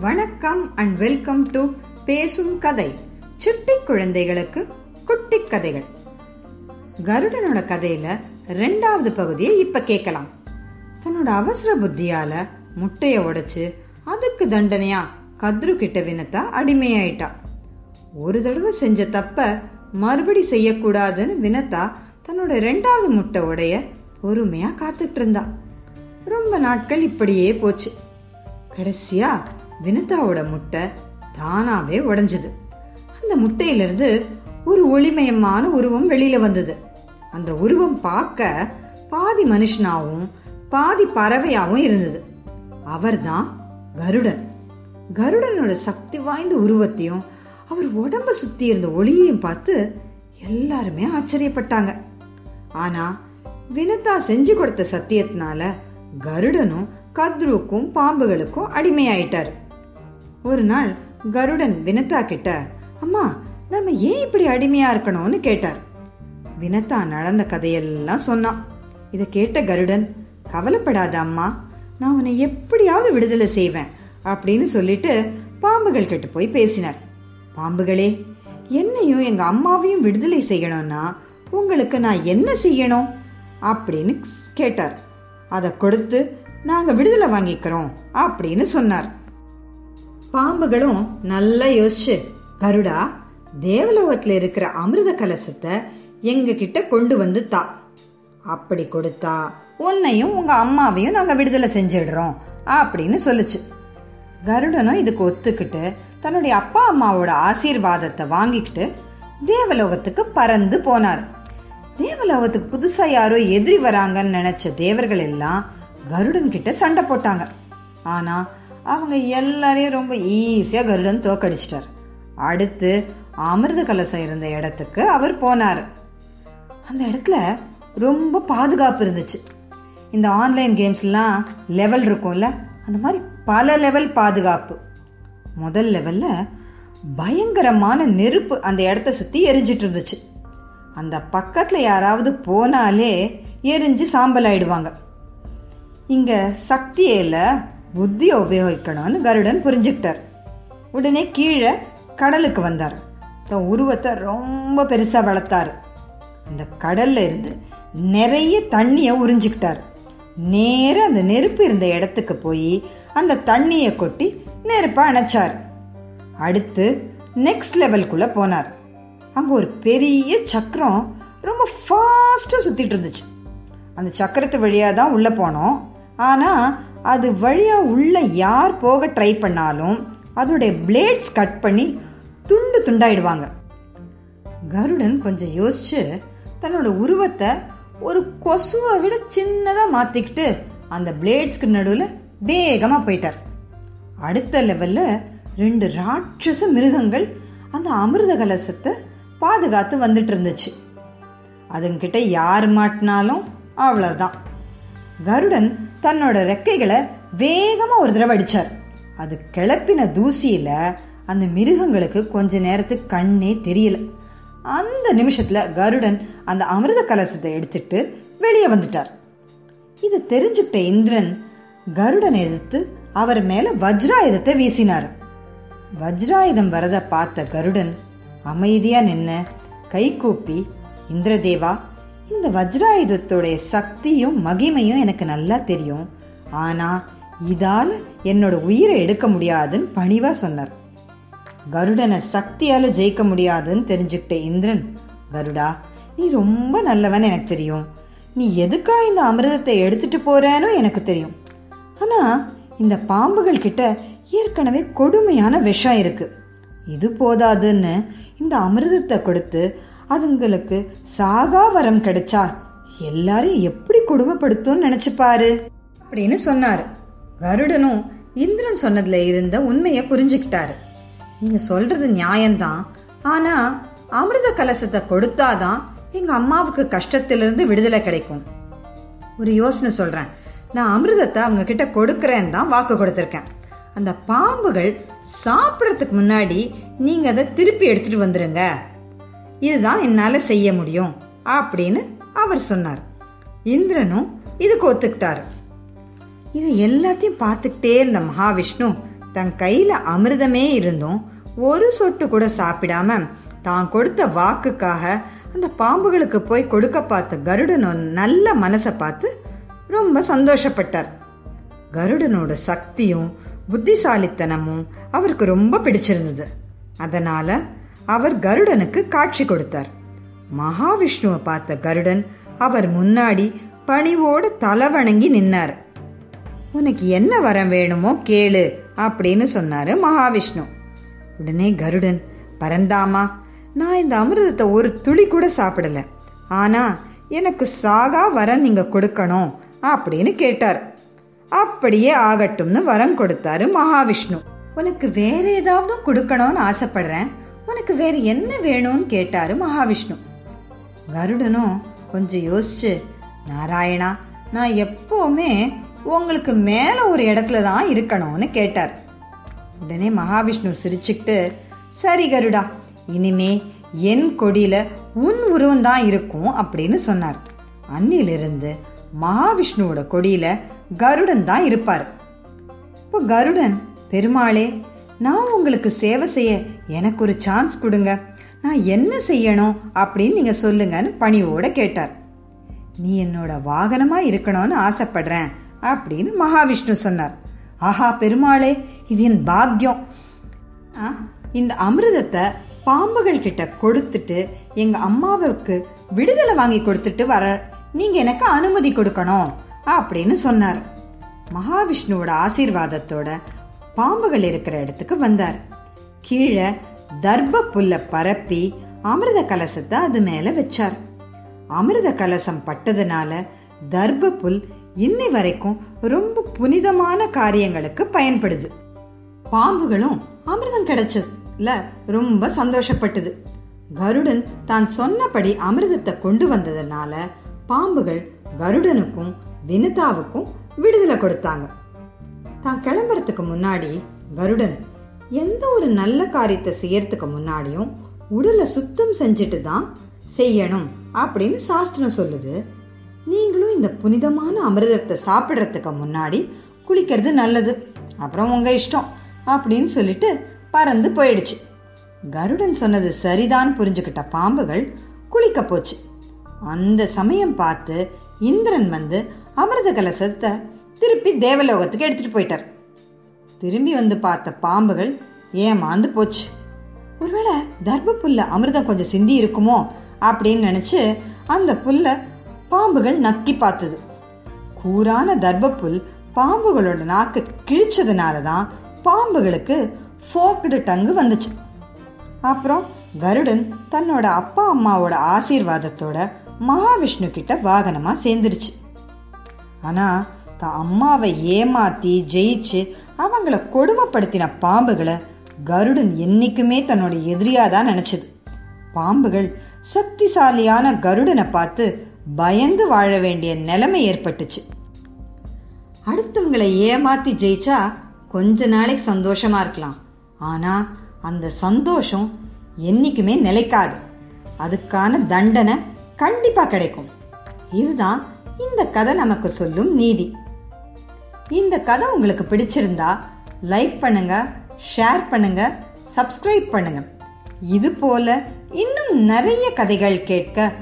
வணக்கம் and welcome to பேசும் கதை. சுட்டி குழந்தைகளுக்கு குட்டி கதைகள். கருடனோட கதையில ரெண்டாவது பகுதியை இப்ப கேட்கலாம். தன்னோட அவசர புத்தியால முட்டைய உடைச்சு அதுக்கு தண்டனையா கத்ரு கிட்ட வினத்தா அடிமையாயிட்டா. ஒரு தடவை செஞ்ச தப்ப மறுபடி செய்யக்கூடாதுன்னு வினத்தா தன்னோட ரெண்டாவது முட்டை உடைய பொறுமையா காத்துட்டு இருந்தா. ரொம்ப நாட்கள் இப்படியே போச்சு. கடைசியா வினிதாவோட முட்டை தானாவே உடஞ்சது. அந்த முட்டையிலிருந்து ஒரு ஒளிமயமான உருவம் வெளியில வந்தது. அந்த உருவம் பார்க்க பாதி மனுஷனாவும் பாதி பறவையாவும் இருந்தது. அவர்தான் கருடன். கருடனோட சக்தி வாய்ந்த உருவத்தையும் அவர் உடம்ப சுத்தி இருந்த ஒளியையும் பார்த்து எல்லாருமே ஆச்சரியப்பட்டாங்க. ஆனா வினதா செஞ்சு கொடுத்த சத்தியத்தினால கருடனும் கத்ருக்கும் பாம்புகளுக்கும் அடிமையாயிட்டாரு. ஒரு நாள் கருடன் வினத்தா கிட்ட அம்மா நம்ம ஏன் இப்படி அடிமையா இருக்கணும்னு கேட்டார். வினத்தா நடந்த கதையெல்லாம் சொன்னான். இதை கேட்ட கருடன் கவலைப்படாத அம்மா நான் உன்னை எப்படியாவது விடுதலை செய்வேன் அப்படின்னு சொல்லிட்டு பாம்புகள் கிட்ட போய் பேசினார். பாம்புகளே என்னையும் எங்க அம்மாவையும் விடுதலை செய்யணும்னா உங்களுக்கு நான் என்ன செய்யணும்? அப்படின்னு கேட்டார். அதை கொடுத்து நாங்க விடுதலை வாங்கிக்கிறோம் அப்படின்னு சொன்னார். பாம்புகளும் நல்லா யோசிச்சு கருடா தேவலோகத்துல இருக்கிற அமிர்த கலசத்தை எங்க கிட்ட கொண்டு வந்து தா. அப்படி கொடுத்தா உன்னையும் உங்க அம்மாவையும் நாங்க விடுதலை செஞ்சிடுறோம் அப்படின்னு சொல்லுச்சு. கருடனும் இதுக்கு ஒத்துக்கிட்டு தன்னுடைய அப்பா அம்மாவோட ஆசீர்வாதத்தை வாங்கிக்கிட்டு தேவலோகத்துக்கு பறந்து போனார். தேவலோகத்துக்கு புதுசா யாரோ எதிரி வராங்கன்னு நினைச்ச தேவர்கள் எல்லாம் கருடன் கிட்ட சண்டை போட்டாங்க. ஆனா அவங்க எல்லாரையும் ரொம்ப ஈஸியாக கருடன் தோக்கடிச்சிட்டார். அடுத்து அமிர்த கலசம் இருந்த இடத்துக்கு அவர் போனார். அந்த இடத்துல ரொம்ப பாதுகாப்பு இருந்துச்சு. இந்த ஆன்லைன் கேம்ஸ்லாம் லெவல் இருக்கும்ல அந்த மாதிரி பல லெவல் பாதுகாப்பு. முதல் லெவலில் பயங்கரமான நெருப்பு அந்த இடத்த சுற்றி எரிஞ்சிட்டு இருந்துச்சு. அந்த பக்கத்தில் யாராவது போனாலே எரிஞ்சு சாம்பல் ஆயிடுவாங்க. இங்கே சக்தியே புத்தியை உபயோகிக்கணும்னு கருடன் புரிஞ்சுக்கிட்டார். உடனே கீழே கடலுக்கு வந்தார். தன் உருவத்தை ரொம்ப பெருசாக வளர்த்தாரு. அந்த கடல்ல இருந்து நிறைய தண்ணியை உறிஞ்சிக்கிட்டார். நேர அந்த நெருப்பு இருந்த இடத்துக்கு போய் அந்த தண்ணியை கொட்டி நெருப்ப அணைச்சார். அடுத்து நெக்ஸ்ட் லெவலுக்குள்ள போனார். அங்க ஒரு பெரிய சக்கரம் ரொம்ப ஃபாஸ்டா சுத்திட்டு இருந்துச்சு. அந்த சக்கரத்து வழியா தான் உள்ள போனோம். ஆனா அது வழியாக உள்ள யார் போக ட்ரை பண்ணாலும் அதோடைய பிளேட்ஸ் கட் பண்ணி துண்டு துண்டாயிடுவாங்க. கருடன் கொஞ்சம் யோசிச்சு தன்னோட உருவத்தை ஒரு கொசுவை விட சின்னதாக மாற்றிக்கிட்டு அந்த பிளேட்ஸ்க்கு நடுவில் வேகமாக போயிட்டார். அடுத்த லெவலில் ரெண்டு ராட்சச மிருகங்கள் அந்த அமிர்த கலசத்தை பாதுகாத்து வந்துட்டு இருந்துச்சு. அதுங்கிட்ட யார் மாட்டினாலும் அவ்வளோதான் கருடன் தன்னோட ரெக்கைகளை வேகமாக ஒரு தடவை அடித்தார் அது கிளப்பின தூசியில் அந்த மிருகங்களுக்கு கொஞ்ச நேரத்துக்கு கண்ணே தெரியல. அந்த நிமிஷத்தில் கருடன் அந்த அமிர்த கலசத்தை எடுத்துட்டு வெளியே வந்துட்டார். இதை தெரிஞ்சுக்கிட்ட இந்திரன் கருடன் எதிர்த்து அவர் மேலே வஜ்ராயுதத்தை வீசினார். வஜ்ராயுதம் வரதை பார்த்த கருடன் அமைதியாக நின்ன கை கூப்பி இந்திரதேவா இந்த வஜ்ராயுதத்துடைய சக்தியும் மகிமையும் எனக்கு நல்லா தெரியும். ஆனா இதால் என்னோட உயிரை எடுக்க முடியாதுன்னு பணிவா சொன்னார். கருடனை சக்தியால ஜெயிக்க முடியாதுன்னு தெரிஞ்சுக்கிட்ட இந்திரன் கருடா நீ ரொம்ப நல்லவன் எனக்கு தெரியும். நீ எதுக்காக இந்த அமிர்தத்தை எடுத்துட்டு போறேனோ எனக்கு தெரியும். ஆனா இந்த பாம்புகள் கிட்ட ஏற்கனவே கொடுமையான விஷம் இருக்கு. இது போதாதுன்னு இந்த அமிர்தத்தை கொடுத்து அதுங்களுக்கு சாகா வரம் கிடைச்சா எல்லாரையும் எப்படி கொடுமைப்படுத்தும் நினைச்சுப்பாரு அப்படின்னு சொன்னாரு. கருடனும் இந்திரன் சொன்னதுல இருந்த உண்மையை புரிஞ்சுக்கிட்டாரு. நீங்க சொல்றது நியாயம்தான். ஆனா அமிர்த கலசத்தை கொடுத்தாதான் எங்க அம்மாவுக்கு கஷ்டத்திலிருந்து விடுதலை கிடைக்கும். ஒரு யோசனை சொல்றேன். நான் அமிர்தத்தை அவங்க கிட்ட கொடுக்கறேன்னு தான் வாக்கு கொடுத்துருக்கேன். அந்த பாம்புகள் சாப்பிடறதுக்கு முன்னாடி நீங்க அதை திருப்பி எடுத்துட்டு வந்துருங்க. இதுதான் என்னால் செய்ய முடியும் அப்படின்னு அவர் சொன்னார். இந்திரனும் இதுக்கு ஒத்துக்கிட்டாரு. இது எல்லாத்தையும் பார்த்துக்கிட்டே இருந்த மகாவிஷ்ணு தன் கையில அமிர்தமே இருந்தும் ஒரு சொட்டு கூட சாப்பிடாம தான் கொடுத்த வாக்குக்காக அந்த பாம்புகளுக்கு போய் கொடுக்க பார்த்த கருடனோட நல்ல மனசை பார்த்து ரொம்ப சந்தோஷப்பட்டார். கருடனோட சக்தியும் புத்திசாலித்தனமும் அவருக்கு ரொம்ப பிடிச்சிருந்தது. அதனால அவர் கருடனுக்கு காட்சி கொடுத்தார். மகாவிஷ்ணுவை பார்த்த கருடன் அவர் முன்னாடி பணிவோடு தலை வணங்கி நின்னார். உனக்கு என்ன வரம் வேணுமோ கேளு அப்படின்னு சொன்னாரு மகாவிஷ்ணு. உடனே கருடன் பரந்தாமா நான் இந்த அமிர்தத்தை ஒரு துளி கூட சாப்பிடல. ஆனா எனக்கு சாகா வரம் நீங்க கொடுக்கணும் அப்படின்னு கேட்டார். அப்படியே ஆகட்டும்னு வரம் கொடுத்தாரு மகாவிஷ்ணு. உனக்கு வேற ஏதாவது கொடுக்கணும்னு ஆசைப்படுறேன். உனக்கு வேறு என்ன வேணும்னு கேட்டாரு மகாவிஷ்ணு. கருடனும் கொஞ்சம் யோசிச்சு நாராயணா நான் எப்போவுமே உங்களுக்கு மேல ஒரு இடத்துல தான் இருக்கணும்னு கேட்டார். உடனே மகாவிஷ்ணு சிரிச்சுக்கிட்டு சரி கருடா இனிமே என் கொடியில உன் உருவம் தான் இருக்கும் அப்படின்னு சொன்னார். அன்னிலிருந்து மகாவிஷ்ணுவோட கொடியில கருடன் தான் இருப்பார். இப்போ கருடன் பெருமாளே நான் உங்களுக்கு சேவை செய்ய எனக்கு ஒரு சான்ஸ் கொடுங்க. நான் என்ன செய்யணும் அப்படின்னு நீங்க சொல்லுங்கன்னு பணிவோட கேட்டார். நீ என்னோட வாகனமா இருக்கணும்னு ஆசைப்படுறேன் அப்படின்னு மகாவிஷ்ணு சொன்னார். ஆஹா பெருமாளே இது என் பாக்கியம் ஆ, இந்த அமிர்தத்தை பாம்புகள் கிட்ட கொடுத்துட்டு எங்க அம்மாவுக்கு விடுதலை வாங்கி கொடுத்துட்டு வர நீங்க எனக்கு அனுமதி கொடுக்கணும் அப்படின்னு சொன்னார். மகாவிஷ்ணுவோட ஆசீர்வாதத்தோட பாம்புகள் இருக்கிற இடத்துக்கு வந்தார். கீழே தர்ப புல்ல பரப்பி அமிர்த கலசத்தை அது மேல வச்சார். அமிர்த கலசம் பட்டதுனால தர்ப புல் இன்னை வரைக்கும் ரொம்ப புனிதமான காரியங்களுக்கு பயன்படுது. பாம்புகளும் அமிர்தம் கிடைச்சதுல ரொம்ப சந்தோஷப்பட்டது. கருடன் தான் சொன்னபடி அமிர்தத்தை கொண்டு வந்ததுனால பாம்புகள் கருடனுக்கும் வினிதாவுக்கும் விடுதலை கொடுத்தாங்க. தான் கிளம்புறதுக்கு முன்னாடி கருடன் எந்த ஒரு நல்ல காரியத்தை செய்யறதுக்கு முன்னாடியும் உடலை சுத்தம் செஞ்சுட்டு தான் செய்யணும் அப்படின்னு சாஸ்திரம் சொல்லுது. நீங்களும் இந்த புனிதமான அமிர்தத்தை சாப்பிட்றதுக்கு முன்னாடி குளிக்கிறது நல்லது. அப்புறம் உங்க இஷ்டம் அப்படின்னு சொல்லிட்டு பறந்து போயிடுச்சு. கருடன் சொன்னது சரிதான் புரிஞ்சுக்கிட்ட பாம்புகள் குளிக்க போச்சு. அந்த சமயம் பார்த்து இந்திரன் வந்து அமிர்த கலசத்தை திருப்பி தேவலோகத்துக்கு எடுத்துட்டு போயிட்டார். திரும்பி வந்து பார்த்த பாம்புகள் ஏமாந்து போச்சு. ஒருவேளை தர்ப புல்ல அமிர்தம் கொஞ்சம் சிந்தி இருக்குமோ அப்படின்னு நினைச்சு அந்த புல்ல பாம்புகள் நக்கி பார்த்தது. கூரான தர்ப புல் பாம்புகளோட நாக்கு கிழிச்சதுனால தான் பாம்புகளுக்கு ஃபோக்டு டங்கு வந்துச்சு. அப்புறம் கருடன் தன்னோட அப்பா அம்மாவோட ஆசீர்வாதத்தோட மகாவிஷ்ணு கிட்ட வாகனமா சேர்ந்துருச்சு. ஆனா தான் அம்மாவை ஏமாத்தி ஜெயிச்சு அவங்கள கொடுமைப்படுத்தின பாம்புகளை கருடன் என்னைக்குமே தன்னோட எதிரியா தான் நினைச்சது. பாம்புகள் சக்திசாலியான கருடனை பார்த்து பயந்து வாழ வேண்டிய நிலைமை ஏற்பட்டுச்சு. அடுத்தவங்களை ஏமாத்தி ஜெயிச்சா கொஞ்ச நாளைக்கு சந்தோஷமா இருக்கலாம். ஆனா அந்த சந்தோஷம் என்னைக்குமே நிலைக்காது. அதுக்கான தண்டனை கண்டிப்பா கிடைக்கும். இதுதான் இந்த கதை நமக்கு சொல்லும் நீதி. இந்த கதை உங்களுக்கு பிடிச்சிருந்தா லைக் பண்ணுங்க ஷேர் பண்ணுங்க சப்ஸ்கிரைப் பண்ணுங்க. இது போல இன்னும் நிறைய கதைகள் கேட்க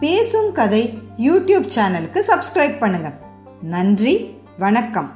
பேசும் கதை யூடியூப் சேனலுக்கு சப்ஸ்கிரைப் பண்ணுங்க. நன்றி வணக்கம்.